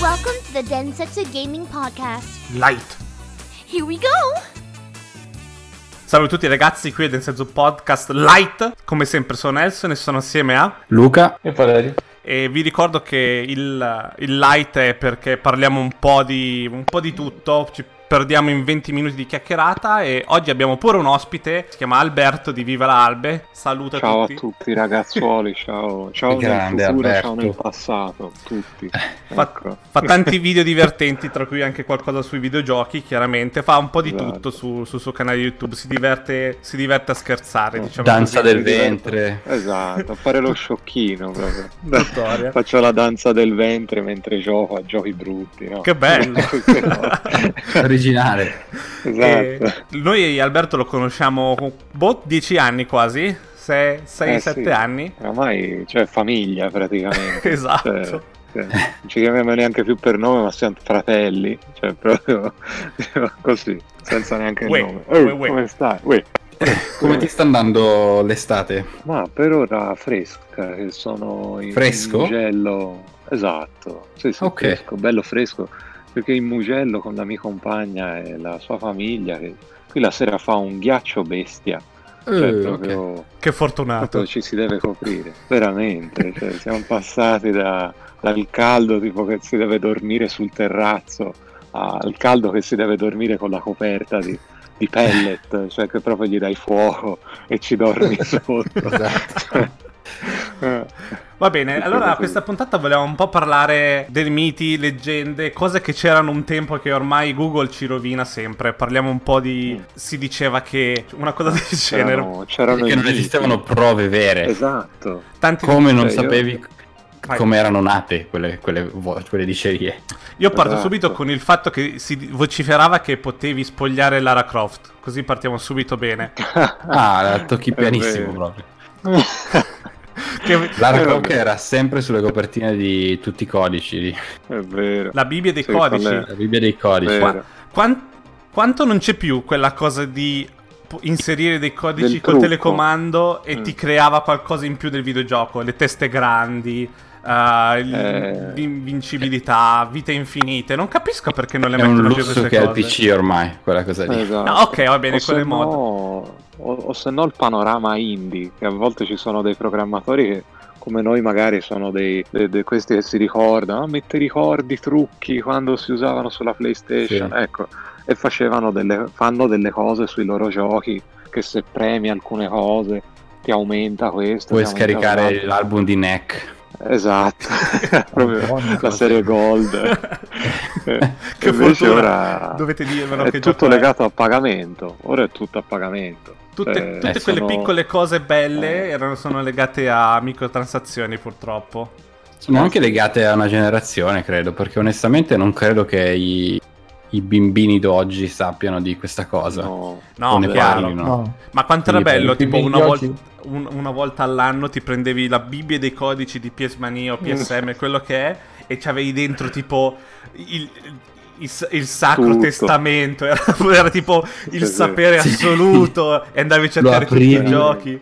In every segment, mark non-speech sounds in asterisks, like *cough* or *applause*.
Welcome to the Densetsu Gaming Podcast. Light. Here we go! Salve a tutti ragazzi, qui è Densetsu Podcast Light. Come sempre sono Nelson e sono assieme a... Luca E Valerio. E vi ricordo che il, il light è perché parliamo un po' di, un po' di tutto, ci perdiamo in 20 minuti di chiacchierata e oggi abbiamo pure un ospite, si chiama Alberto di Viva la Albe. Saluta Ciao tutti. a tutti ragazzuoli, ciao, ciao Grande, nel futuro, Alberto. ciao nel passato, tutti. Fa, Ecco. fa tanti video divertenti, tra cui anche qualcosa sui videogiochi, chiaramente. Fa un po' di Esatto. tutto su- sul suo canale YouTube. Si diverte, si diverte a scherzare, diciamo danza così. del ventre. Esatto, a fare lo *laughs* sciocchino proprio. Storia. Faccio la danza del ventre mentre gioco a giochi brutti, no? Che bello! *laughs* *laughs* Originale. *laughs* esatto. E noi Alberto lo conosciamo boh, 10 anni quasi, 6-7 Eh, sì. anni. Oramai, cioè, famiglia praticamente. *laughs* Esatto. Cioè, cioè, non ci chiamiamo neanche più per nome, ma siamo fratelli. Cioè, proprio *laughs* così, senza neanche il Uè, nome. uè, uè. Come stai? Uè. Come ti sta andando l'estate? Ma per ora fresca, sono in, Fresco? in Mugello. Esatto, sì, sì, Ok. fresco, bello fresco, perché in Mugello con la mia compagna e la sua famiglia, che qui la sera fa un ghiaccio bestia, cioè Eh, proprio, Che fortunato. ci si deve coprire, veramente, cioè, siamo passati da- dal caldo tipo che si deve dormire sul terrazzo al caldo che si deve dormire con la coperta di, di pellet, cioè che proprio gli dai fuoco e ci dormi *laughs* sotto. Esatto. *laughs* Va bene, allora a questa puntata volevamo un po' parlare dei miti, leggende, cose che c'erano un tempo che ormai Google ci rovina sempre. Parliamo un po' di... Mm. si diceva che una cosa del genere... c'erano, i non miti. esistevano prove vere. Esatto. Tanti... Come non Cioè, io- sapevi Vai. come erano nate quelle, quelle, quelle dicerie. Io parto Esatto. subito con il fatto che si vociferava che potevi spogliare Lara Croft. Così partiamo subito bene. Ah, tocchi pianissimo proprio. *laughs* Che- Lara Eh, vabbè. era sempre sulle copertine di tutti i codici. di- È vero. La Bibbia dei Sì, codici. La Bibbia dei codici. Qua- quan- quanto non c'è più quella cosa di inserire dei codici col telecomando e Mm. ti creava qualcosa in più del videogioco? Le teste grandi, il- Eh. l'invincibilità, vite infinite. Non capisco perché non le È mettono più lusso queste che cose. il PC ormai, quella cosa lì. Esatto. No, ok, va bene, o è modo. no, o, o se no il panorama indie, che a volte ci sono dei programmatori che come noi magari sono dei, de- de- questi che si ricordano, ah, ma ti ricordi i trucchi quando si usavano sulla PlayStation, Sì. ecco, e facevano delle, fanno delle cose sui loro giochi che se premi alcune cose ti aumenta questo. Puoi aumenta scaricare l'album di NEC. Esatto, *laughs* la serie Gold. *laughs* Eh, Che invece fortuna. ora Dovete dirmelo è che tutto è. legato a pagamento. Ora è tutto a pagamento. Tutte, Cioè, tutte eh, quelle sono- piccole cose belle Eh. erano, sono legate a microtransazioni, purtroppo. Sono anche legate a una generazione, credo, perché onestamente non credo che i, i bimbini d'oggi sappiano di questa cosa. No, No, chiaro. parlino. No. Ma quanto era bello, tipo una volta, un- una volta all'anno ti prendevi la Bibbia dei codici di PS Mania o PSM, quello che è, e c'avevi dentro tipo il, il, il sacro Tutto. testamento, era, *laughs* era tipo il sapere Sì. assoluto e andavi a cercare tutti i giochi.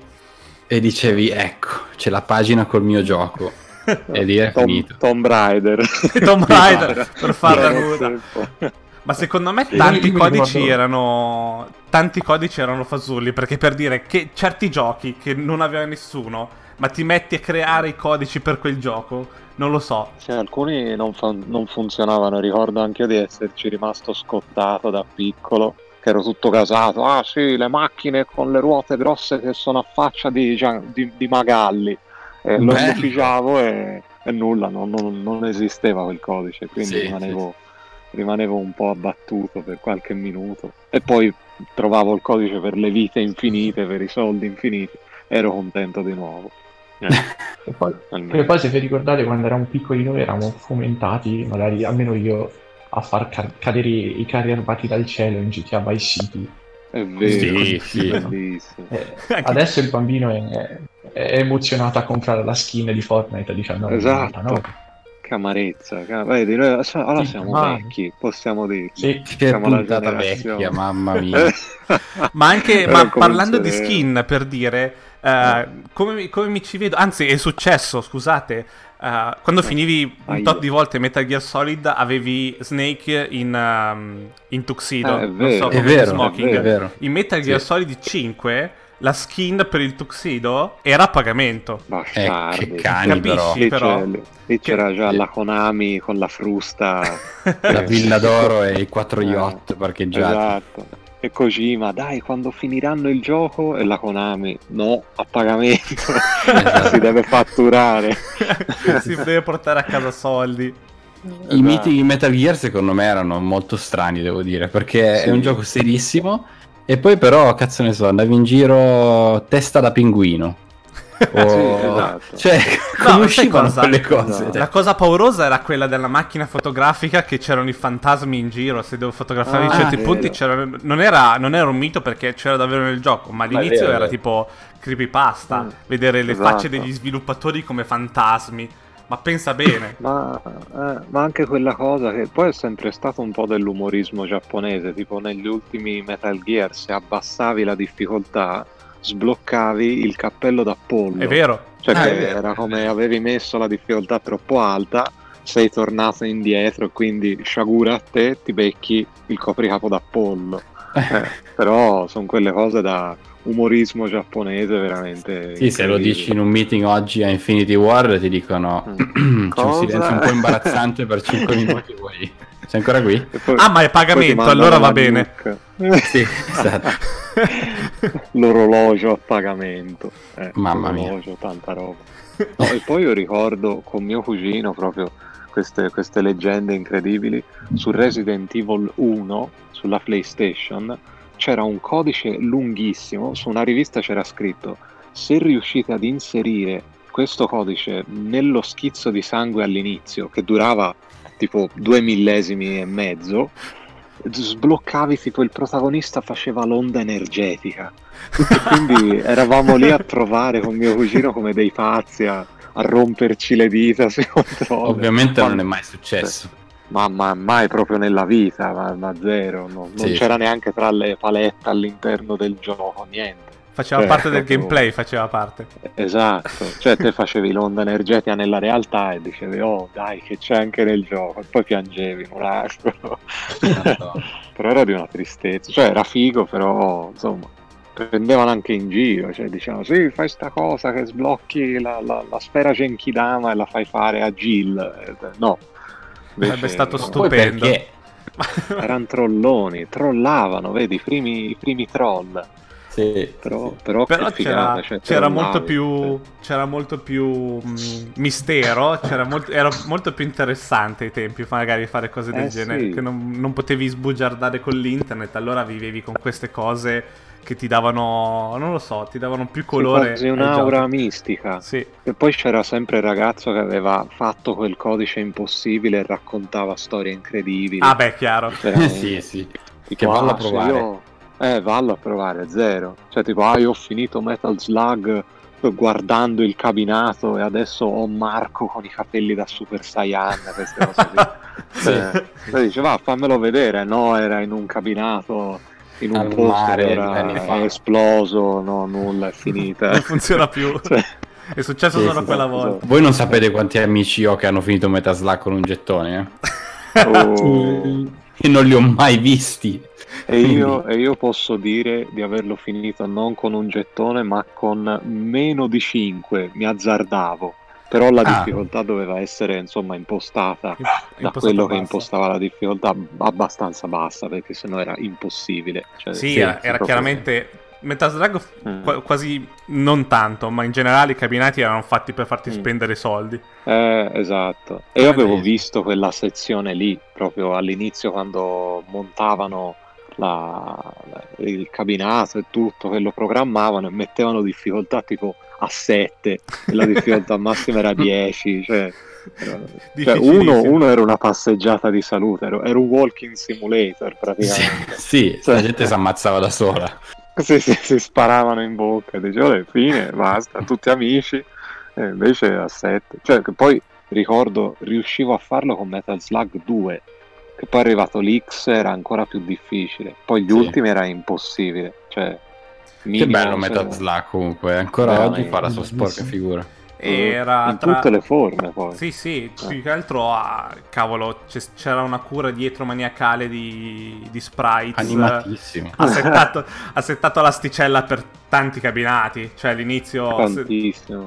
E dicevi, ecco, c'è la pagina col mio gioco. *laughs* E lì è Tom, finito. Tomb Raider. *laughs* Tomb Raider, per farla nuda. Ma secondo me tanti codici erano. Tanti codici erano fasulli. Perché per dire che certi giochi che non aveva nessuno, ma ti metti a creare i codici per quel gioco, non lo so. Sì, alcuni non, fun- non funzionavano. Ricordo anche io di esserci rimasto scottato da piccolo. Che ero tutto casato. Ah, sì, le macchine con le ruote grosse che sono a faccia di, di- di Magalli. E lo Bello. ufficiavo e, e nulla, non, non- non esisteva quel codice. Quindi Sì, rimanevo, rimanevo un po' abbattuto per qualche minuto. E poi trovavo il codice per le vite infinite, per i soldi infiniti. Ero contento di nuovo. Eh, *laughs* E poi, e poi se vi ricordate quando eravamo piccoli noi eravamo fomentati, magari almeno io, a far ca- cadere i carri armati dal cielo in GTA Vice City. È vero, Sì, sì. bellissimo. Eh, Anche- adesso il bambino è, è emozionato a comprare la skin di Fortnite a 19,99. Esatto. Che amarezza. Che- Vedi, noi allora siamo ma- vecchi, possiamo dirlo. Sì. Che Siamo la generazione. vecchia, mamma mia. *laughs* Ma anche ma parlando di skin, per dire, eh, come, mi- come mi ci vedo, anzi è successo, scusate, eh, quando finivi un tot di volte Metal Gear Solid avevi Snake in, um, in tuxedo, Eh, è non vero. so, È come vero, smoking. è vero. In Metal Gear Sì. Solid 5 la skin per il tuxedo era a pagamento. Bastardi. Eh, che cani Capisci? però. Lì, però. lì- c'era già la Konami con la frusta. *laughs* La Villa d'Oro e i quattro Eh, yacht parcheggiati. Esatto. E Kojima, dai, quando finiranno il gioco e la Konami, no, a pagamento, *laughs* Esatto. si deve fatturare. *laughs* si deve portare a casa soldi. I Esatto. miti di Metal Gear secondo me erano molto strani, devo dire, perché Sì. è un gioco serissimo e poi però, cazzo ne so, andavi in giro testa da pinguino. *laughs* O... esatto. Cioè, No, *laughs* uscivano cosa? quelle cose? Esatto. Cioè, La cosa paurosa era quella della macchina fotografica che c'erano i fantasmi in giro, se devo fotografare Ah, in certi punti c'era- non, era, non era un mito perché c'era davvero nel gioco, ma Ma all'inizio vero, era tipo creepypasta, Mm. vedere le Esatto. facce degli sviluppatori come fantasmi, ma pensa bene. Ma, eh, ma anche quella cosa che poi è sempre stato un po' dell'umorismo giapponese, tipo negli ultimi Metal Gear, se abbassavi la difficoltà, sbloccavi il cappello d'Apollo. È vero. Cioè Ah, che è vero. era come avevi messo la difficoltà troppo alta, sei tornato indietro e quindi sciagura a te, ti becchi il copricapo d'Apollo. *laughs* Eh, però sono quelle cose da umorismo giapponese veramente. Sì, se lo dici in un meeting oggi a Infinity War ti dicono Mm. *clears throat* c'è un silenzio un po' imbarazzante per 5 *laughs* minuti, vuoi... Sei ancora qui? Poi- Ah, ma è poi pagamento, allora va bene. *laughs* Sì, esatto. *laughs* L'orologio a pagamento. Eh, Mamma mia. l'orologio, tanta roba. No, e poi io ricordo con mio cugino proprio queste, queste leggende incredibili. Su Resident Evil 1, sulla PlayStation, c'era un codice lunghissimo. Su una rivista c'era scritto: Se riuscite ad inserire questo codice nello schizzo di sangue all'inizio, che durava tipo due millesimi e mezzo, sbloccavi tipo il protagonista faceva l'onda energetica. E quindi *laughs* eravamo lì a trovare con mio cugino come dei pazzi a, a romperci le dita. Ovviamente Ma- non è mai successo. Ma, ma mai proprio nella vita, ma, ma zero. no- non Sì, c'era sì. neanche tra le palette all'interno del gioco, niente. Faceva Cioè, parte del proprio- gameplay, faceva parte. Esatto, cioè te facevi l'onda energetica nella realtà e dicevi oh dai che c'è anche nel gioco e poi piangevi un. Esatto. *laughs* però era di una tristezza, cioè era figo però insomma prendevano anche in giro, cioè dicevano sì fai sta cosa che sblocchi la, la- la sfera Genkidama e la fai fare a Jill, no. Sarebbe stato stupendo. perché? *laughs* Erano trolloni, trollavano, vedi, i primi, i primi troll. Sì, Però, sì. però, Però figata, c'era, cioè, c'era molto più, sì. c'era molto più mh, mistero, c'era molto- era molto più interessante ai tempi magari fare cose del Eh, genere, sì. che non, non potevi sbugiardare con l'internet, allora vivevi con queste cose che ti davano, non lo so, ti davano più colore. quasi un'aura mistica. Sì, E poi c'era sempre il ragazzo che aveva fatto quel codice impossibile e raccontava storie incredibili. ah beh, chiaro. C'era *laughs* un- sì, sì. Che vallo a "Ah, provare." io- Eh, vallo a provare, zero. Cioè, tipo, ah, io ho finito Metal Slug guardando il cabinato e adesso ho Marco con i capelli da Super Saiyan, queste cose qui. *laughs* Cioè, poi dice, va, fammelo vedere. No, era in un cabinato, in un Al posto, mare, era, esploso, no, nulla, è finita. Non funziona più. *laughs* Cioè, È successo Sì, solo sì, quella volta. Voi non sapete quanti amici ho che hanno finito Metal Slug con un gettone, eh? oh. *laughs* E non li ho mai visti. E io, e io posso dire di averlo finito non con un gettone, ma con meno di 5. Mi azzardavo. Però la Ah. difficoltà doveva essere insomma impostata da Impostato quello che bassa. impostava la difficoltà abbastanza bassa, perché sennò era impossibile. Cioè, Sì, Sì, era, chiaramente Metal Slug Mm. qua- quasi non tanto, ma in generale i cabinati erano fatti per farti Mm. spendere soldi. Eh, esatto. E io avevo visto quella sezione lì, proprio all'inizio quando montavano la- il cabinato e tutto, che lo programmavano e mettevano difficoltà tipo a 7 e la difficoltà *laughs* massima era 10. Cioè, cioè, uno, uno era una passeggiata di salute, era era un walking simulator praticamente. Sì, Cioè- la gente si ammazzava da sola. Sì, sì, si sparavano in bocca, dicevo, "Vabbè, fine, basta, tutti amici, e invece a 7. Cioè, che poi ricordo riuscivo a farlo con Metal Slug 2, che poi è arrivato l'X, era ancora più difficile. Poi gli Sì. ultimi era impossibile. Cioè, Che bello se- Metal Slug comunque, ancora Veramente. oggi fa la sua sporca figura. Era in tra... tutte le forme poi. Sì, sì, più che altro, ah, cavolo, c'era una cura dietro maniacale di, di sprites. Animatissimo. Ha settato, ha settato l'asticella per tanti cabinati. Cioè, all'inizio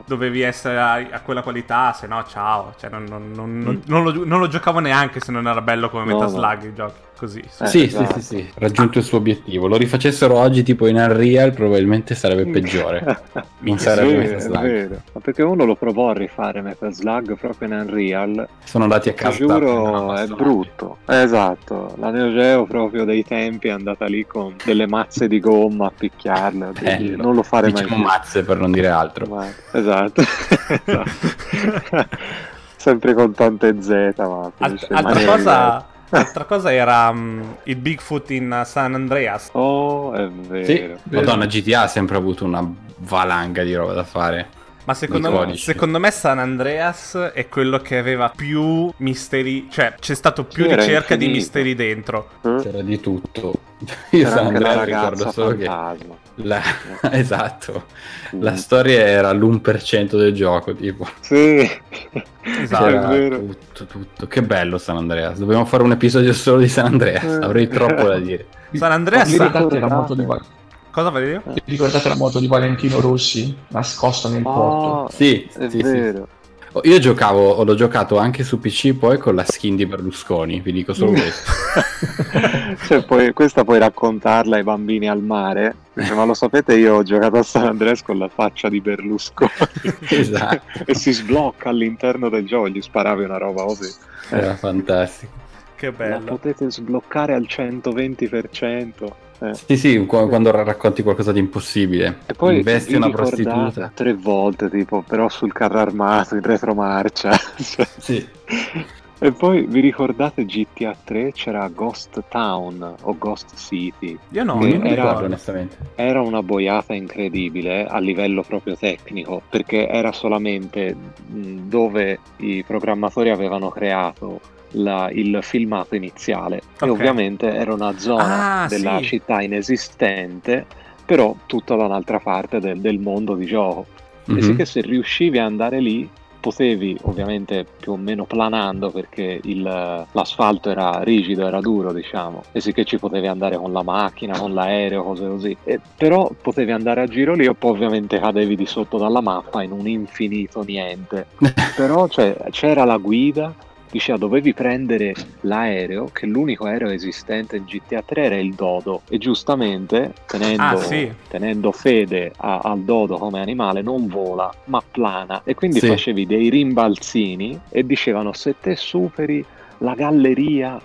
dovevi essere a, a quella qualità, se no, ciao. Cioè, non, non- non- non- non lo, non lo giocavo neanche se non era bello come Mm. No, Metal no. Slug. I giochi così. sì. Eh, sì, esatto. sì, sì, sì, raggiunto il suo obiettivo. Lo rifacessero oggi tipo in Unreal, probabilmente sarebbe peggiore. *laughs* È sarebbe Metal è Slug. vero. Ma perché uno lo provò a rifare Metal Slug proprio in Unreal. Sono andati a Ti casa. giuro, è brutto. Eh, Esatto, la Neo Geo proprio dei tempi è andata lì con delle mazze di gomma a picchiarle. Bello. Non lo fare mai Diciamo mazze per non dire altro. Ma- Esatto. *laughs* Esatto. *laughs* Sempre con tante Z, ma Alt- altra, cosa, *laughs* altra cosa era mm, il Bigfoot in San Andreas. Oh, è Sì, vero. Madonna, GTA ha sempre avuto una valanga di roba da fare. Ma secondo me, secondo me San Andreas è quello che aveva più misteri, cioè c'è stato più Sì, era ricerca di infinito. misteri dentro. Eh? C'era di tutto. *laughs* Io C'era San anche la Andrea ricordo solo che fantasma. la... *laughs* esatto, la Mm. storia era l'1% del gioco, tipo. Sì, *laughs* Esatto. C'era tutto, tutto. Che bello San Andreas. Dobbiamo fare un episodio solo di San Andreas. Eh. Avrei troppo da dire. San Andreas... Vi Sa- ricordate la ricordate? moto di, Cosa Valerio? ricordate la moto di Valentino Rossi nascosta nel porto? Oh, Sì, è sì, sì. vero. Oh, Io giocavo, l'ho giocato anche su PC poi con la skin di Berlusconi, vi dico solo questo. *laughs* cioè, poi, questa puoi raccontarla ai bambini al mare. Ma lo sapete, io ho giocato a San Andreas con la faccia di Berlusconi. *laughs* Esatto. *laughs* e si sblocca all'interno del gioco, gli sparavi una roba così. Era fantastico. Che La bello. potete sbloccare al 120%. Eh. Sì, sì, qu- quando racconti qualcosa di impossibile. E poi Investi una prostituta. tre volte, tipo, però sul carro armato, in retromarcia. *laughs* Cioè, Sì. *laughs* E poi vi ricordate GTA 3 c'era Ghost Town o Ghost City? Io no, io non era- ricordo. onestamente. Era una boiata incredibile a livello proprio tecnico, perché era solamente dove i programmatori avevano creato la- il filmato iniziale. Ok. E ovviamente era una zona Ah, della sì. città inesistente, però tutta da un'altra parte del, del mondo di gioco. Mhm. E sì che se riuscivi ad andare lì, potevi ovviamente più o meno planando perché il- l'asfalto era rigido, era duro, diciamo, e sì che ci potevi andare con la macchina, con l'aereo, cose così. E però potevi andare a giro lì e poi ovviamente cadevi di sotto dalla mappa in un infinito niente. *laughs* Però cioè, c'era la guida. Diceva dovevi prendere l'aereo, che l'unico aereo esistente in GTA 3 era il dodo. E giustamente, tenendo, Ah, sì. tenendo fede a- al dodo come animale, non vola, ma plana. E quindi Sì. facevi dei rimbalzini e dicevano se te superi la galleria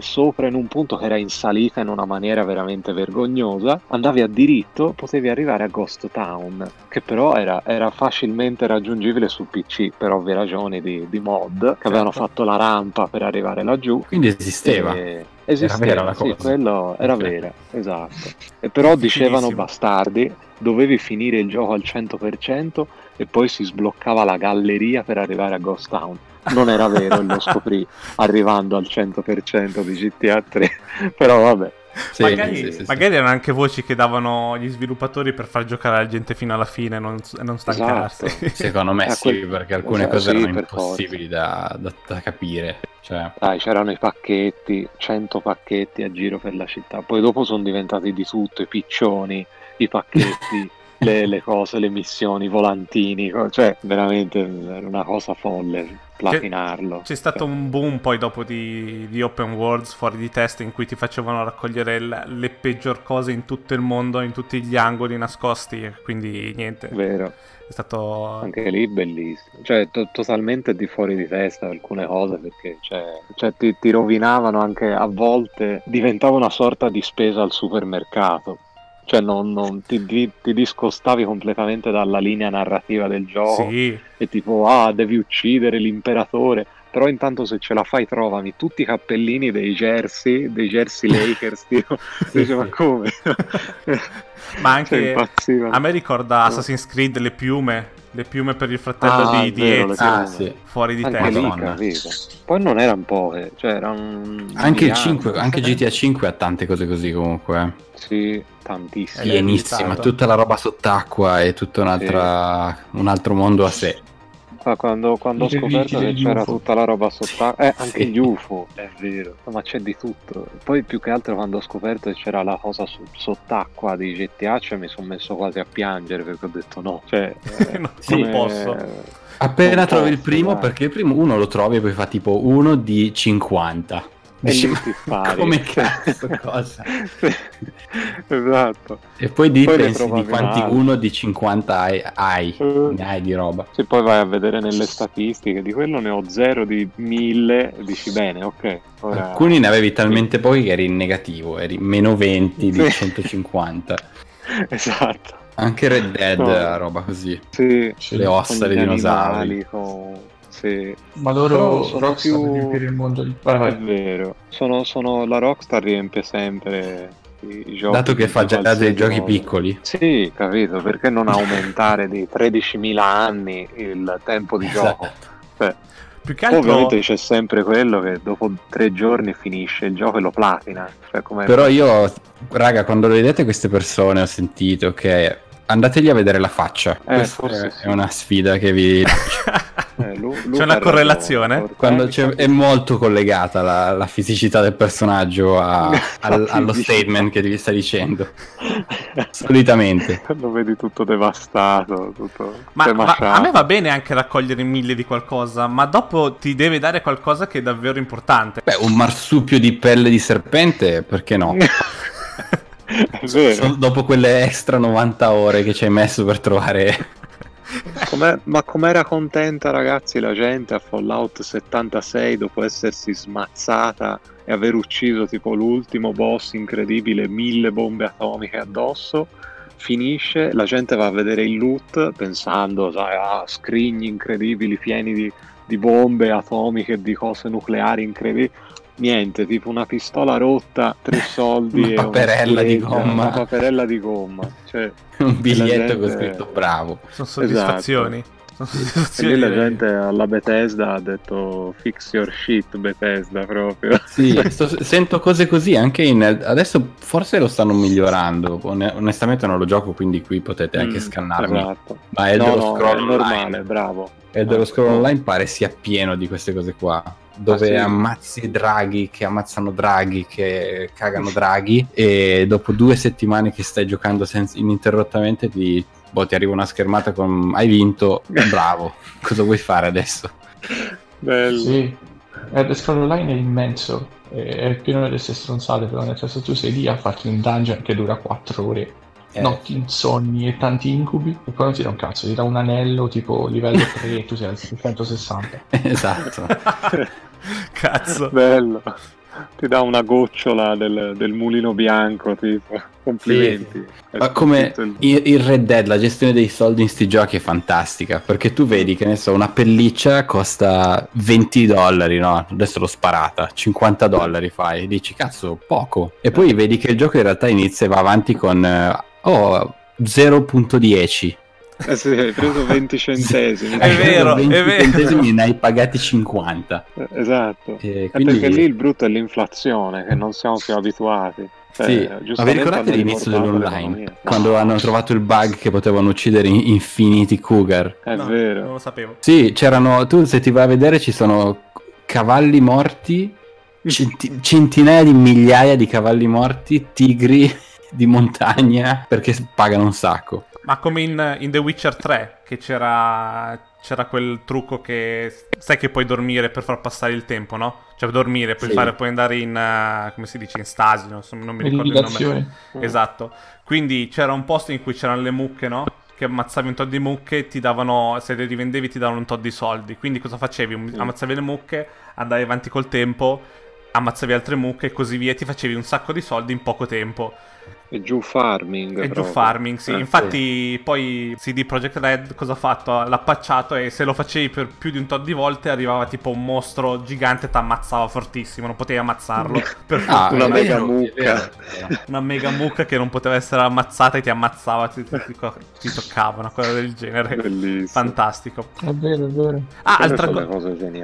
sopra in un punto che era in salita in una maniera veramente vergognosa, andavi a diritto, potevi arrivare a Ghost Town, che però era, era facilmente raggiungibile su PC per ovvie ragioni di, di mod, che avevano Certo. fatto la rampa per arrivare laggiù. Quindi esisteva. E- esisteva, vera la sì, cosa. quello era Ok. vera, esatto. E però dicevano bastardi, dovevi finire il gioco al 100% e poi si sbloccava la galleria per arrivare a Ghost Town. Non era vero, e lo scoprì arrivando al 100% di GTA *laughs* 3, però vabbè. Sì, magari, sì, sì, sì. magari erano anche voci che davano gli sviluppatori per far giocare la gente fino alla fine e non, non stancarsi. Esatto. *laughs* Secondo me sì, perché alcune esatto, cose sì, erano impossibili da, da- da capire. Cioè, Dai, c'erano i pacchetti, 100 pacchetti a giro per la città. Poi dopo sono diventati di tutto, i piccioni, i pacchetti, *laughs* le, le cose, le missioni, i volantini. Cioè, veramente era una cosa folle platinarlo. C'è stato un boom poi dopo di, di open worlds fuori di testa in cui ti facevano raccogliere l- le peggior cose in tutto il mondo, in tutti gli angoli nascosti. Quindi niente, Vero, è stato... anche lì bellissimo. Cioè, to- totalmente di fuori di testa alcune cose perché cioè, cioè, ti, ti rovinavano anche a volte, diventava una sorta di spesa al supermercato. Cioè, non, non- ti, ti- ti discostavi completamente dalla linea narrativa del gioco. Sì, e tipo ah devi uccidere l'imperatore però intanto se ce la fai trovami tutti i cappellini dei jersey, dei jersey Lakers, *laughs* tipo. Dice, ma come? *laughs* Ma anche Cioè, a me ricorda Assassin's Creed le piume, le piume per il fratello Ah, di, Ezio, Ah, sì. fuori di Anche capito. Poi non erano poche, cioè erano... Anche, il miliardi. 5, anche GTA 5 ha tante cose così comunque. eh. Sì, tantissime. Pienissima, tutta la roba sott'acqua e tutto un'altra, un altro mondo a sé. Ah, quando, quando ho scoperto che c'era UFO. tutta la roba sott'acqua, eh, anche Sì. gli UFO, è vero, ma c'è di tutto. Poi più che altro quando ho scoperto che c'era la cosa su- sott'acqua di GTA, cioè mi sono messo quasi a piangere perché ho detto no, cioè... *laughs* eh, non Sì. posso. Appena Non trovi il primo, dai. perché il primo uno lo trovi e poi fa tipo uno di 50. E Dici, ti spari. come cazzo, cosa? *laughs* esatto. E poi lì Poi pensi di quanti altri. uno di 50 hai, hai, ne hai di roba. Se poi vai a vedere nelle statistiche, di quello ne ho zero di 1000, dici bene, ok. Ora... Alcuni ne avevi talmente pochi che eri in negativo, eri meno 20 di Sì. 150. *laughs* Esatto. Anche Red Dead, No. la roba così. Sì. Le ossa dei gli dinosauri. animali, con... Sì, Ma loro sono Rockstar più- riempire il mondo di... Vai, è vai. vero. Sono, sono- La Rockstar riempie sempre i giochi. Dato che fa già dei giochi modo. piccoli. Sì, capito, perché non *laughs* aumentare di 13.000 anni il tempo di gioco? Esatto. Cioè, Più che altro ovviamente c'è sempre quello che dopo tre giorni finisce il gioco e lo platina. Cioè. Però io, raga, quando lo vedete queste persone ho sentito che andategli a vedere la faccia. Eh, Questa forse è sì. una sfida che vi... *laughs* Eh, Lu- C'è una correlazione? ragione. Quando c'è- è molto collegata la, la fisicità del personaggio a- *laughs* al- allo statement che vi sta dicendo. *laughs* Solitamente. Lo vedi tutto devastato, tutto Ma, ma a me va bene anche raccogliere mille di qualcosa, ma dopo ti deve dare qualcosa che è davvero importante. Beh, un marsupio di pelle di serpente, perché no? *laughs* Dopo quelle extra 90 ore che ci hai messo per trovare... Com'è- ma com'era contenta ragazzi la gente a Fallout 76 dopo essersi smazzata e aver ucciso tipo l'ultimo boss incredibile, mille bombe atomiche addosso, finisce, la gente va a vedere il loot pensando, sai, a scrigni incredibili pieni di, di bombe atomiche di cose nucleari incredibili. Niente, tipo una pistola rotta, tre *laughs* soldi Una e paperella di gomma. Una paperella di gomma. Cioè, *laughs* un biglietto con gente- scritto bravo. Sono soddisfazioni. Sono E soddisfazioni. lì la gente alla Bethesda ha detto fix your shit Bethesda proprio. Sì, sto- sento cose così anche in... Adesso forse lo stanno migliorando. One- onestamente non lo gioco, quindi qui potete anche Mm, scannarmi. Esatto. Ma è No, dello no, scroll è normale, online. bravo. E dello Ah, scroll online pare sia pieno di queste cose qua. Dove Ah, sì? ammazzi draghi che ammazzano draghi che cagano draghi. E dopo due settimane che stai giocando senza, ininterrottamente ti, boh, ti arriva una schermata con hai vinto, bravo. *laughs* Cosa vuoi fare adesso? Bello. Sì, Elder Scroll Online è immenso, è è pieno delle stesse stronzate, però nel senso tu sei lì a farti un dungeon che dura 4 ore, Eh, notti insonni e tanti incubi, e poi non ti dà un cazzo, ti dà un anello tipo livello 3 e tu sei al 660. *laughs* esatto. *laughs* Cazzo. Bello. Ti dà una gocciola del, del mulino bianco, tipo. Complimenti. Hai Ma come il, il Red Dead, la gestione dei soldi in sti giochi è fantastica. Perché tu vedi che ne so, una pelliccia costa 20 dollari, no? Adesso l'ho sparata, 50 dollari fai, e dici cazzo, poco. E poi vedi che il gioco in realtà inizia e va avanti con eh, oh, 0.10. Eh sì, hai preso 20 *laughs* centesimi. È vero, Hai preso 20 è vero. centesimi ne hai pagati 50. Eh, Esatto. E È quindi... perché lì il brutto è l'inflazione, che non siamo più abituati. Cioè, Sì, ma vi ricordate l'inizio dell'online? l'economia. Quando hanno trovato il bug che potevano uccidere in- infiniti cougar? È No, vero. Non lo sapevo. Sì, c'erano. Tu, se ti vai a vedere, ci sono cavalli morti, centi- centinaia di migliaia di cavalli morti, tigri di montagna perché pagano un sacco. Ma come in, in The Witcher 3, che c'era, c'era quel trucco che sai che puoi dormire per far passare il tempo, no? Cioè dormire, puoi, Sì. fare, puoi andare in, eh, come si dice, in stasi, non, so- non mi ricordo il nome. Meditazione. Esatto. Quindi c'era un posto in cui c'erano le mucche, no? Che ammazzavi un tot di mucche, ti davano, se le rivendevi ti davano un tot di soldi. Quindi cosa facevi? Mm. Ammazzavi le mucche, andavi avanti col tempo ammazzavi altre mucche e così via, ti facevi un sacco di soldi in poco tempo. E giù farming. E giù farming, sì. Eh, Infatti, poi CD Projekt Red cosa ha fatto? L'ha pacciato e se lo facevi per più di un tot di volte arrivava tipo un mostro gigante e ti ammazzava fortissimo, non potevi ammazzarlo. *laughs* per Ah, una mega vero, mucca. Una mega mucca che non poteva essere ammazzata e ti ammazzava, ti, ti- ti- ti toccava, una cosa del genere. Bellissimo. Fantastico. È vero, è vero. Ah, altra, co-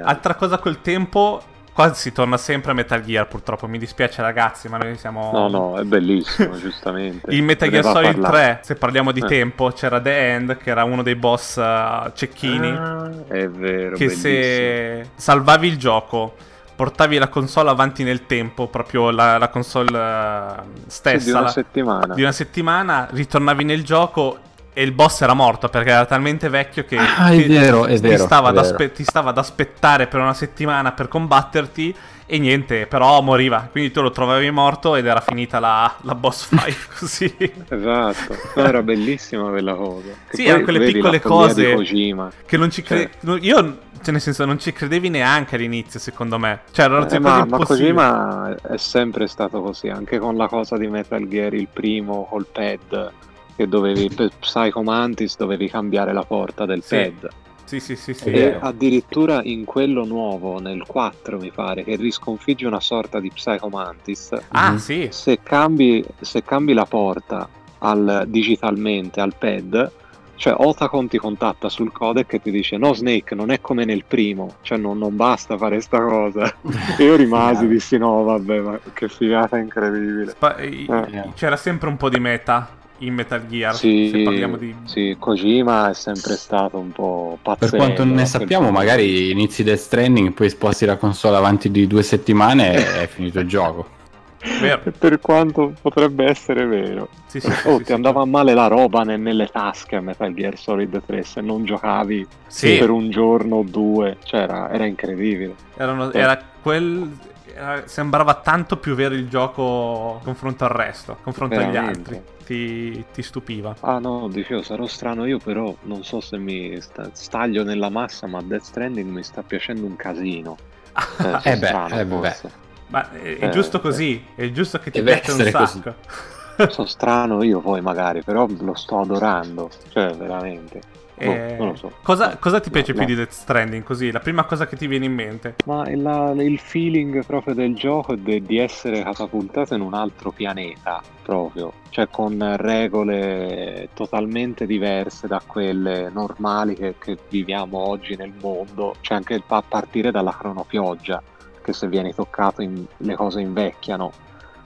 altra cosa col tempo. Qua si torna sempre a Metal Gear, purtroppo. Mi dispiace, ragazzi, ma noi siamo. No, no, è bellissimo, *laughs* giustamente. In Metal Gear Solid parlare. 3, se parliamo di Eh. tempo, c'era The End, che era uno dei boss uh, cecchini. Ah, è vero, che bellissimo. se salvavi il gioco, portavi la console avanti nel tempo, proprio la, la console uh, Sì, stessa, di una la- settimana. di una settimana, ritornavi nel gioco e il boss era morto perché era talmente vecchio che Ah, è ti, vero, è ti vero, stava aspe- ti stava ad aspettare per una settimana per combatterti e niente, però moriva. Quindi tu lo trovavi morto ed era finita la, la boss *laughs* fight così. Esatto, No, era bellissima quella cosa. Che Sì, erano quelle piccole cose che non ci cre- no, Io, cioè nel senso, non ci credevi neanche all'inizio, secondo me. Cioè, erano Eh, ma, ma. Kojima è sempre stato così, anche con la cosa di Metal Gear, il primo col pad, che dovevi, per Psycho Mantis dovevi cambiare la porta del Sì. pad. Sì, sì, sì, sì. E addirittura in quello nuovo, nel 4 mi pare, che risconfigge una sorta di Psycho Mantis, Ah, Mhm. sì. se cambi, se cambi la porta al- digitalmente al pad, cioè Otacon ti contatta sul codec e ti dice no Snake non è come nel primo, cioè non, non basta fare sta cosa. E *laughs* io rimasi, dissi no vabbè ma che figata incredibile. I- Eh. C'era sempre un po' di meta in Metal Gear. Sì, Se parliamo di. sì, Kojima è sempre stato un po' Per pazzesco. quanto ne sappiamo, magari inizi Death Stranding, poi sposti la console avanti di due settimane e è *laughs* finito il gioco. Vero. Per quanto potrebbe essere vero. Sì, sì, Oh, sì, ti sì. andava male la roba ne- nelle tasche a Metal Gear Solid 3 se non giocavi Sì, per un giorno o due, cioè era, era incredibile. erano- Eh. era quel. Era- sembrava tanto più vero il gioco confronto al resto, confronto agli Veramente. altri. Ti, ti stupiva. Ah no, dicevo, sarò strano io però non so se mi sta- staglio nella massa, ma Death Stranding mi sta piacendo un casino. *laughs* Eh, sono Eh beh, strano, eh beh. Ma è, è Eh, giusto così, è giusto che ti piace un essere così. sacco. Sono strano io poi magari, però lo sto adorando, cioè veramente. Boh, Eh, non lo so. cosa, cosa ti No, piace no. più di Death Stranding? Così, la prima cosa che ti viene in mente. Ma il, la- il feeling proprio del gioco è de- di essere catapultato in un altro pianeta, proprio, cioè con regole totalmente diverse da quelle normali che, che viviamo oggi nel mondo, cioè anche a partire dalla cronopioggia, che se vieni toccato in- le cose invecchiano,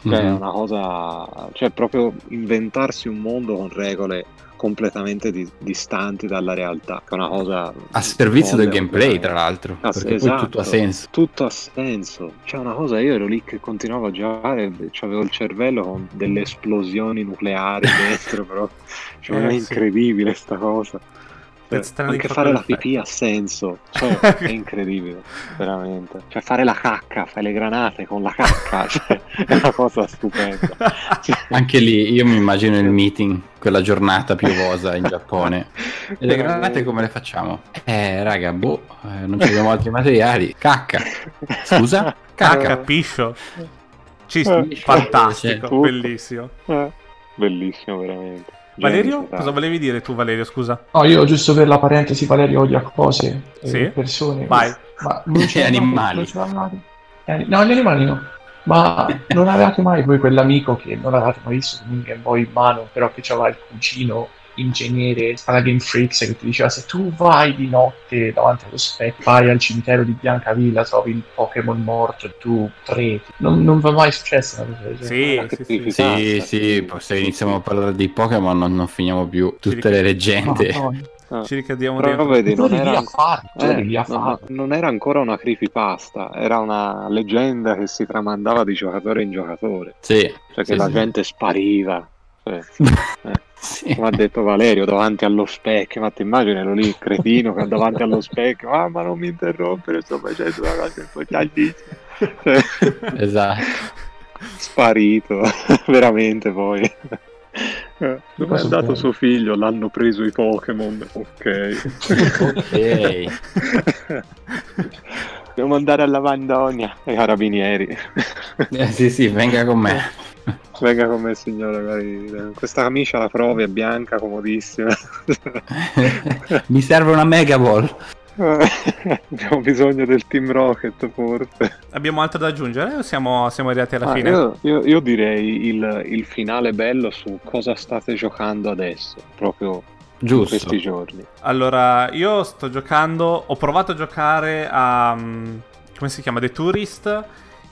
cioè è Mhm. una cosa, cioè proprio inventarsi un mondo con regole completamente di- distanti dalla realtà, che è una cosa A servizio del gameplay, tra l'altro. Ah, perché esatto. poi tutto ha senso. Tutto ha senso. C'è una cosa, io ero lì che continuavo a giocare, e avevo il cervello con delle esplosioni nucleari *laughs* dentro, però cioè, Eh, è sì. incredibile sta cosa. Cioè, Stranding anche fa fare la pipì ha senso, cioè, *laughs* è incredibile, veramente. Cioè fare la cacca, fai le granate con la cacca, *laughs* cioè, è una cosa stupenda. Cioè, Anche lì io mi immagino il meeting, quella giornata piovosa in Giappone. *laughs* E le granate come le facciamo? Eh, raga, boh, eh, non abbiamo altri materiali. Cacca. Scusa? Ah, Cacca. capisco. Ci Eh, fantastico, bellissimo. Eh, Bellissimo, veramente. Valerio, cosa volevi dire tu, Valerio? Scusa. No, io giusto per la parentesi, Valerio odia cose Sì? persone. Vai. Ma non *laughs* E l'avevate- animali. Eh, No, gli animali no. Ma non avevate mai voi quell'amico che non avevate mai visto con un Game Boy in mano, però che aveva il cugino ingegnere alla Game Freaks che ti diceva se tu vai di notte davanti allo specchio, vai al cimitero di Biancavilla, trovi il Pokémon morto e tu treti. Non, non è mai successo una cosa del genere? Sì, sì, sì. tipico. Sì, sì, sì. se iniziamo a parlare di Pokémon non, non finiamo più tutte le leggende. *laughs* No, no. Ah. Ci ricadiamo Però dentro. vedi, non era, tu eh, no, non era ancora una creepypasta, era una leggenda che si tramandava di giocatore in giocatore, Sì, cioè che Sì, la sì. gente spariva. Cioè, sì. come ha detto Valerio, davanti allo specchio, ma ti immagini ero lì, cretino, che davanti allo specchio, mamma non mi interrompere, sto facendo una cosa importantissima. Cioè, Esatto. sparito, *laughs* veramente poi. Eh, Dove è andato suo figlio? L'hanno preso i Pokémon. Ok. Ok. Dobbiamo andare alla Vandonia. I carabinieri. Eh, sì, sì, venga con me. *laughs* Venga con me, signore. guardi, Questa camicia la provi, è bianca, comodissima. Mi serve una Mega Ball. *laughs* Abbiamo bisogno del Team Rocket, forse. Abbiamo altro da aggiungere o siamo, siamo arrivati alla Ah, fine? io, io- io direi il, il finale bello su cosa state giocando adesso, proprio in Giusto. questi giorni. Allora, io sto giocando. Ho provato a giocare a. mm, come si chiama? The Tourist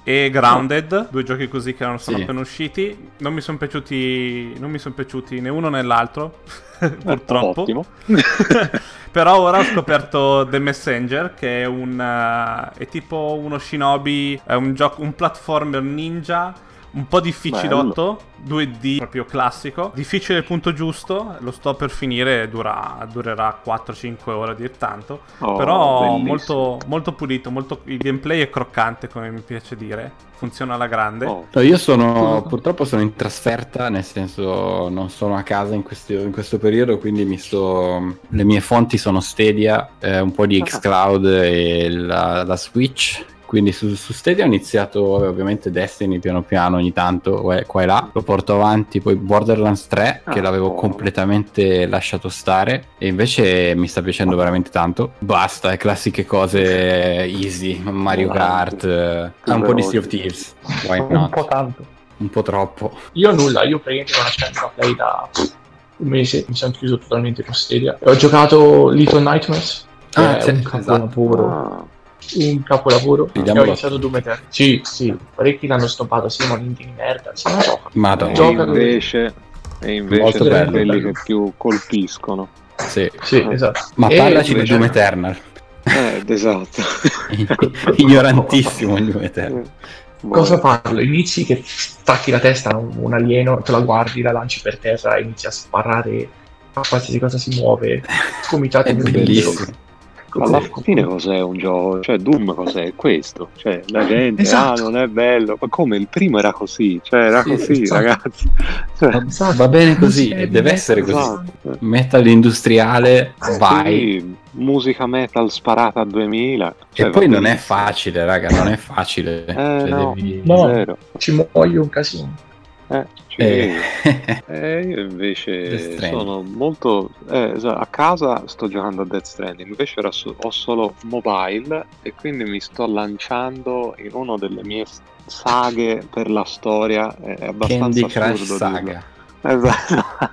e Grounded. Due giochi così che erano sono Sì. appena usciti. Non mi sono piaciuti. Non mi sono piaciuti né uno né l'altro. *laughs* Purtroppo. Ottimo. *laughs* Però ora ho scoperto The Messenger, che è un. eh, è tipo uno shinobi. È un gioco. un platformer ninja. Un po' difficilotto, 2D proprio classico. Difficile il punto giusto, lo sto per finire, dura- durerà 4-5 ore a dir tanto. Oh, Però molto, molto pulito, molto- il gameplay è croccante come mi piace dire. Funziona alla grande. Oh, No, io sono purtroppo sono in trasferta, nel senso non sono a casa in, questi- in questo periodo, quindi mi sto. Le mie fonti sono Stadia, eh, un po' di Ah. Xcloud e la, la Switch. Quindi su, su Stadia ho iniziato vabbè, ovviamente Destiny piano piano ogni tanto eh, qua e là. Lo porto avanti poi Borderlands 3 che Ah, l'avevo buono. completamente lasciato stare e invece mi sta piacendo veramente tanto. Basta, le classiche cose easy, Mario. Kart, eh, un po' di Sea of. Thieves. Why Un not? po' tanto. Un po' troppo. Io nulla, io praticamente non ho senza play da un mese, mi sono chiuso totalmente con Stadia. E ho giocato Little Nightmares, che Ah, è sì, un esatto. capolavoro. ah, Un capolavoro. Vediamolo. ho iniziato Doom Eternal. Sì, sì, parecchi l'hanno stoppato, sì, ma l'indie di merda. Sì, ma gioca. Madonna. Gioca- invece, e invece Molto sono bello. quelli che più colpiscono. Sì. Sì, esatto. Ma E parlaci di Doom Eternal. Eh, esatto. *laughs* Ignorantissimo il Doom Eternal. Cosa parlo? Inizi che stacchi la testa a un, un alieno, te la guardi, la lanci per terra e inizi a sparare a qualsiasi cosa si muove. *laughs* Comitate È nel bellissimo. Alla fine cos'è un gioco? Cioè, Doom cos'è? Questo. Cioè, la gente, Esatto. ah, non è bello. Ma come? Il primo era così. Cioè, era Sì, così, esatto. ragazzi. *laughs* Cioè, Esatto. Va bene così, di deve essere così. esatto. Metal industriale, vai. Sì, musica metal sparata a 2000. Cioè, e poi non è facile, raga, non è facile. Eh, Cioè, no. devi- No. Ci muoio un casino. Eh, ci Eh, *laughs* Eh, io invece sono molto eh, a casa sto giocando a Death Stranding invece ora so- ho solo mobile e quindi mi sto lanciando in una delle mie saghe per la storia è abbastanza Candy Crush assurdo Saga. Esatto.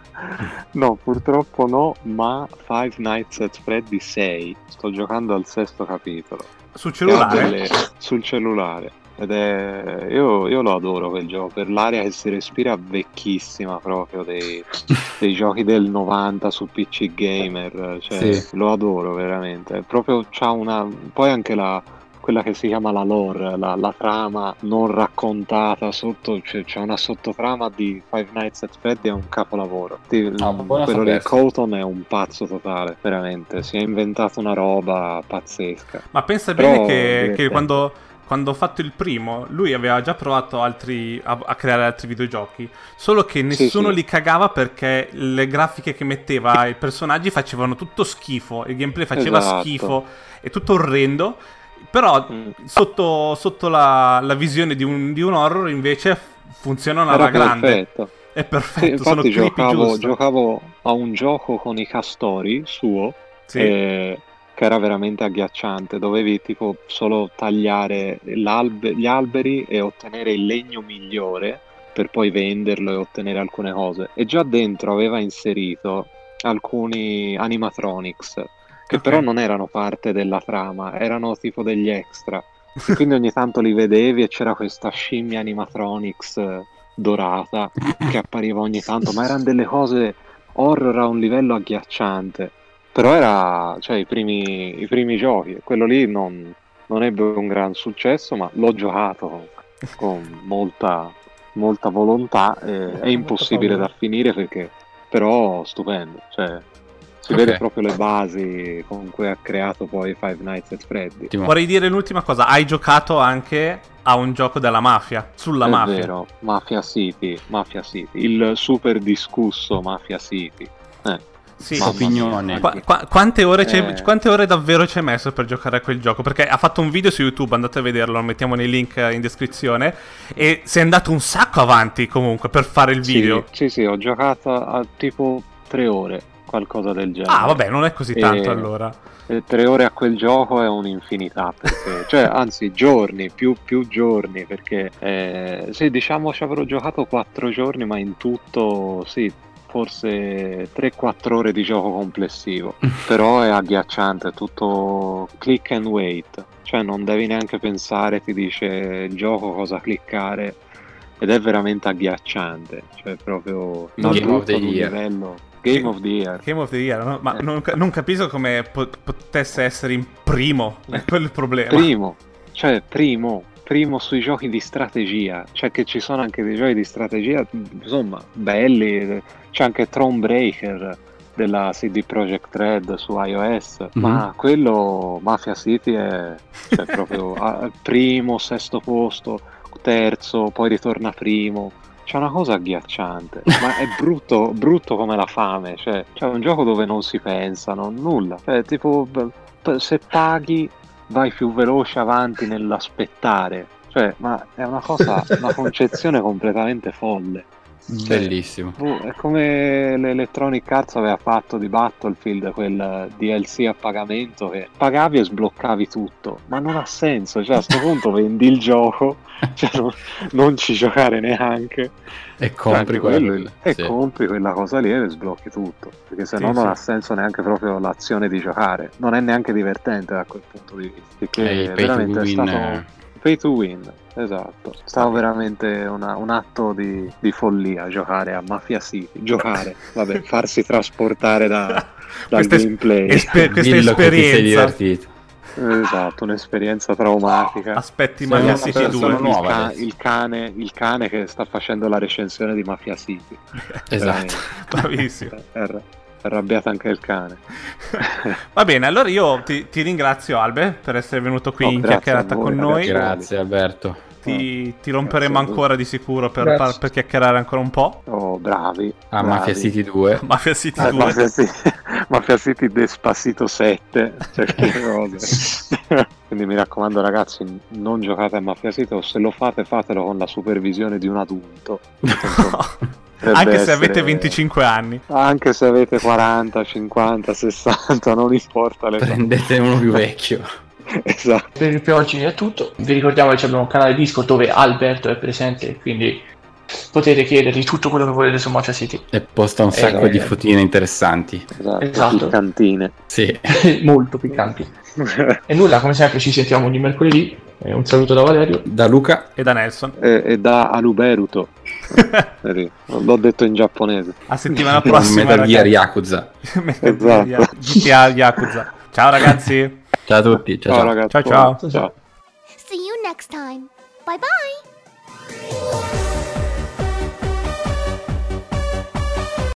*laughs* no purtroppo no ma Five Nights at Freddy 6 sto giocando al sesto capitolo Sul cellulare? delle- sul cellulare. Ed è. Io, io lo adoro quel gioco, per l'aria che si respira vecchissima proprio dei, *laughs* dei giochi del 90 su PC Gamer. Cioè, Sì. lo adoro veramente. Proprio c'ha una. Poi anche la. Quella che si chiama la lore, la, la trama non raccontata sotto, cioè, c'è una sottotrama di Five Nights at Freddy, è un capolavoro. Ti- Ah, quello di. Colton è un pazzo totale, veramente. Si è inventato una roba pazzesca. Ma pensa Però bene che, che quando, quando ho fatto il primo, lui aveva già provato altri, a, a creare altri videogiochi, solo che nessuno sì. li cagava perché le grafiche che metteva i personaggi facevano tutto schifo, il gameplay faceva Esatto. schifo, è tutto orrendo. Però Mm. sotto, sotto la, la visione di un, di un horror invece f- funzionano alla Era grande. perfetto. È Sì, perfetto, sono infatti giocavo, giocavo a un gioco con i castori suo Sì. eh, che era veramente agghiacciante. Dovevi tipo solo tagliare gli alberi e ottenere il legno migliore per poi venderlo e ottenere alcune cose. E già dentro aveva inserito alcuni animatronics che Ok. però non erano parte della trama, erano tipo degli extra. E quindi ogni tanto li vedevi e c'era questa scimmia animatronics dorata che appariva ogni tanto, ma erano delle cose horror a un livello agghiacciante. Però era, cioè, i primi, i primi giochi, e quello lì non, non ebbe un gran successo, ma l'ho giocato con, molta, molta volontà. e è impossibile da finire perché, però, stupendo. Cioè, si Ok. vede proprio le basi con cui ha creato poi Five Nights at Freddy. Vorrei dire l'ultima cosa, hai giocato anche a un gioco della mafia, sulla è mafia. vero, Mafia City, Mafia City, il super discusso Mafia City. Eh, Sì. Opinione. Qua- qua- quante, ore c'è- Eh. quante ore davvero ci hai messo per giocare a quel gioco? Perché ha fatto un video su YouTube, andate a vederlo, lo mettiamo nei link in descrizione. E sei andato un sacco avanti comunque per fare il video. Sì, sì, sì, ho giocato a tipo tre ore, qualcosa del genere. Ah, vabbè, non è così tanto E- allora. E tre ore a quel gioco è un'infinità, perché, cioè, *laughs* anzi, giorni, più, più giorni, perché eh, sì, diciamo ci avrò giocato quattro giorni, ma in tutto, sì, forse 3-4 ore di gioco complessivo. Però è agghiacciante, è tutto click and wait, cioè non devi neanche pensare, ti dice il gioco cosa cliccare. Ed è veramente agghiacciante, cioè proprio Game of tutto the ad un year. livello. Game of the Year. Game of the Year, no? ma Eh. non, non capisco come po- potesse essere in primo. È quello il problema. Primo, cioè primo, primo sui giochi di strategia, cioè che ci sono anche dei giochi di strategia, insomma, belli, c'è anche Thronebreaker della CD Projekt Red su iOS, ma quello Mafia City è cioè, *laughs* proprio al primo, sesto posto, terzo, poi ritorna primo. C'è una cosa agghiacciante, ma è brutto, brutto come la fame. Cioè, c'è un gioco dove non si pensa, non, nulla. Cioè, tipo, se paghi vai più veloce avanti nell'aspettare. Cioè, ma è una cosa, una concezione completamente folle. Bellissimo. Boh, è come l'Electronic Arts aveva fatto di Battlefield quel DLC a pagamento che pagavi e sbloccavi tutto, ma non ha senso, cioè a questo punto vendi il gioco, *laughs* cioè non, non ci giocare neanche E Cioè, compri anche quello. quello, e sì. compri quella cosa lì e sblocchi tutto, perché se Sì, no non sì. ha senso neanche proprio l'azione di giocare, non è neanche divertente da quel punto di vista, perché E pay to veramente è stato eh. pay to win. Esatto, stava veramente una- un atto di, di follia giocare a Mafia City. Giocare, vabbè, *laughs* farsi trasportare da, *laughs* dal gameplay. espe- questa Dillo che ti sei esperienza. divertito. esatto, un'esperienza traumatica. Aspetti Sono Mafia City persona 2. il, nuova ca- il cane, il cane che sta facendo la recensione di Mafia City. Esatto. *laughs* Bravissimo. Arrabbiato anche il cane. *laughs* Va bene, allora io ti, ti ringrazio Albe per essere venuto qui Oh, in chiacchierata voi, con noi. Grazie Alberto. Ti, ti romperemo ancora di sicuro per, par- per chiacchierare ancora un po'. Oh, bravi. A bravi. *laughs* Mafia City 2. Mafia City Ah, *laughs* 2. Mafia, City, Mafia City Despacito 7, cioè quelle cose. Quindi mi raccomando ragazzi, non giocate a Mafia City o se lo fate fatelo con la supervisione di un adulto. Insomma, Anche se essere- avete 25 anni. Anche se avete 40, 50, 60, non importa le Prendete uno più *laughs* vecchio. Esatto. Per, per oggi è tutto. Vi ricordiamo che abbiamo un canale Discord dove Alberto è presente, quindi potete chiedergli tutto quello che volete su Mafia City. E posta un Eh, sacco eh. di fotine interessanti. Esatto, Esatto. piccantine. Sì. *laughs* Molto piccanti. *laughs* E nulla, come sempre ci sentiamo ogni mercoledì. E un saluto da Valerio. Da Luca. E da Nelson. e, e da Aluberuto. *laughs* L'ho detto in giapponese. A settimana prossima. Metal Gear ragazzi. Yakuza. *laughs* Metal Gear Esatto. GTA Yakuza. Ciao ragazzi. Ciao a tutti. Ciao, Ciao, ciao. ragazzi. Ciao, ciao. ciao. See you next time. Bye bye.